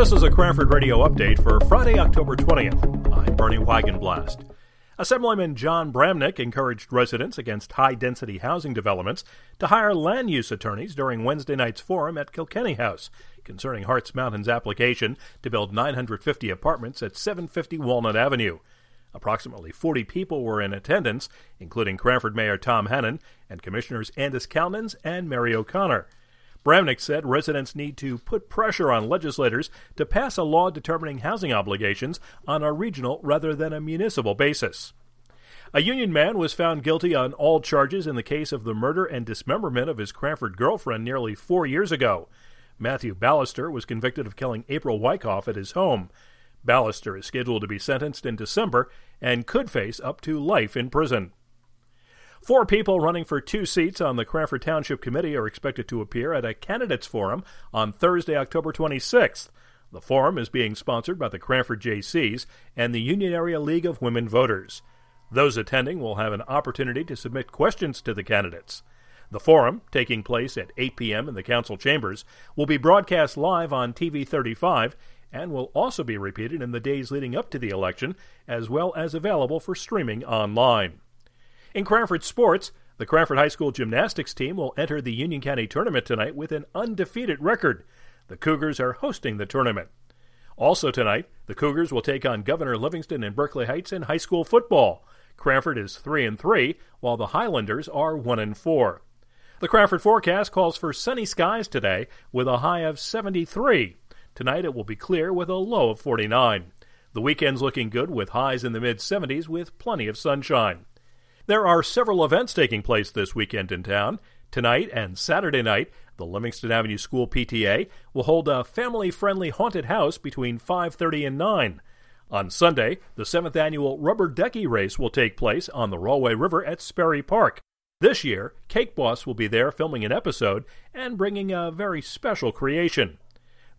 This is a Cranford Radio update for Friday, October 20th. I'm Bernie Wagenblast. Assemblyman Jon Bramnick encouraged residents against high density housing developments to hire land use attorneys during Wednesday night's forum at Kilkenny House concerning Hartz Mountain's application to build 950 apartments at 750 Walnut Avenue. Approximately 40 people were in attendance, including Cranford Mayor Tom Hannen and Commissioners Andis Kalnins and Mary O'Connor. Bramnick said residents need to put pressure on legislators to pass a law determining housing obligations on a regional rather than a municipal basis. A union man was found guilty on all charges in the case of the murder and dismemberment of his Cranford girlfriend nearly four years ago. Matthew Ballister was convicted of killing April Wyckoff at his home. Ballister is scheduled to be sentenced in December and could face up to life in prison. Four people running for two seats on the Cranford Township Committee are expected to appear at a candidates forum on Thursday, October 26th. The forum is being sponsored by the Cranford Jaycees and the Union Area League of Women Voters. Those attending will have an opportunity to submit questions to the candidates. The forum, taking place at 8 p.m. in the council chambers, will be broadcast live on TV 35 and will also be repeated in the days leading up to the election, as well as available for streaming online. In Cranford sports, the Cranford High School gymnastics team will enter the Union County tournament tonight with an undefeated record. The Cougars are hosting the tournament. Also tonight, the Cougars will take on Governor Livingston and Berkeley Heights in high school football. Cranford is 3 and 3, while the Highlanders are 1 and 4. The Cranford forecast calls for sunny skies today with a high of 73. Tonight it will be clear with a low of 49. The weekend's looking good with highs in the mid 70s with plenty of sunshine. There are several events taking place this weekend in town. Tonight and Saturday night, the Livingston Avenue School PTA will hold a family-friendly haunted house between 5:30 and 9. On Sunday, the 7th annual rubber ducky race will take place on the Rahway River at Sperry Park. This year, Cake Boss will be there filming an episode and bringing a very special creation.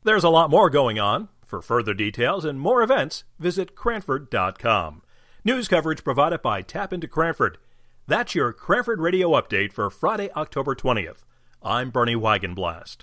There's a lot more going on. For further details and more events, visit Cranford.com. News coverage provided by TAPinto Cranford. That's your Cranford Radio update for Friday, October 20th. I'm Bernie Wagenblast.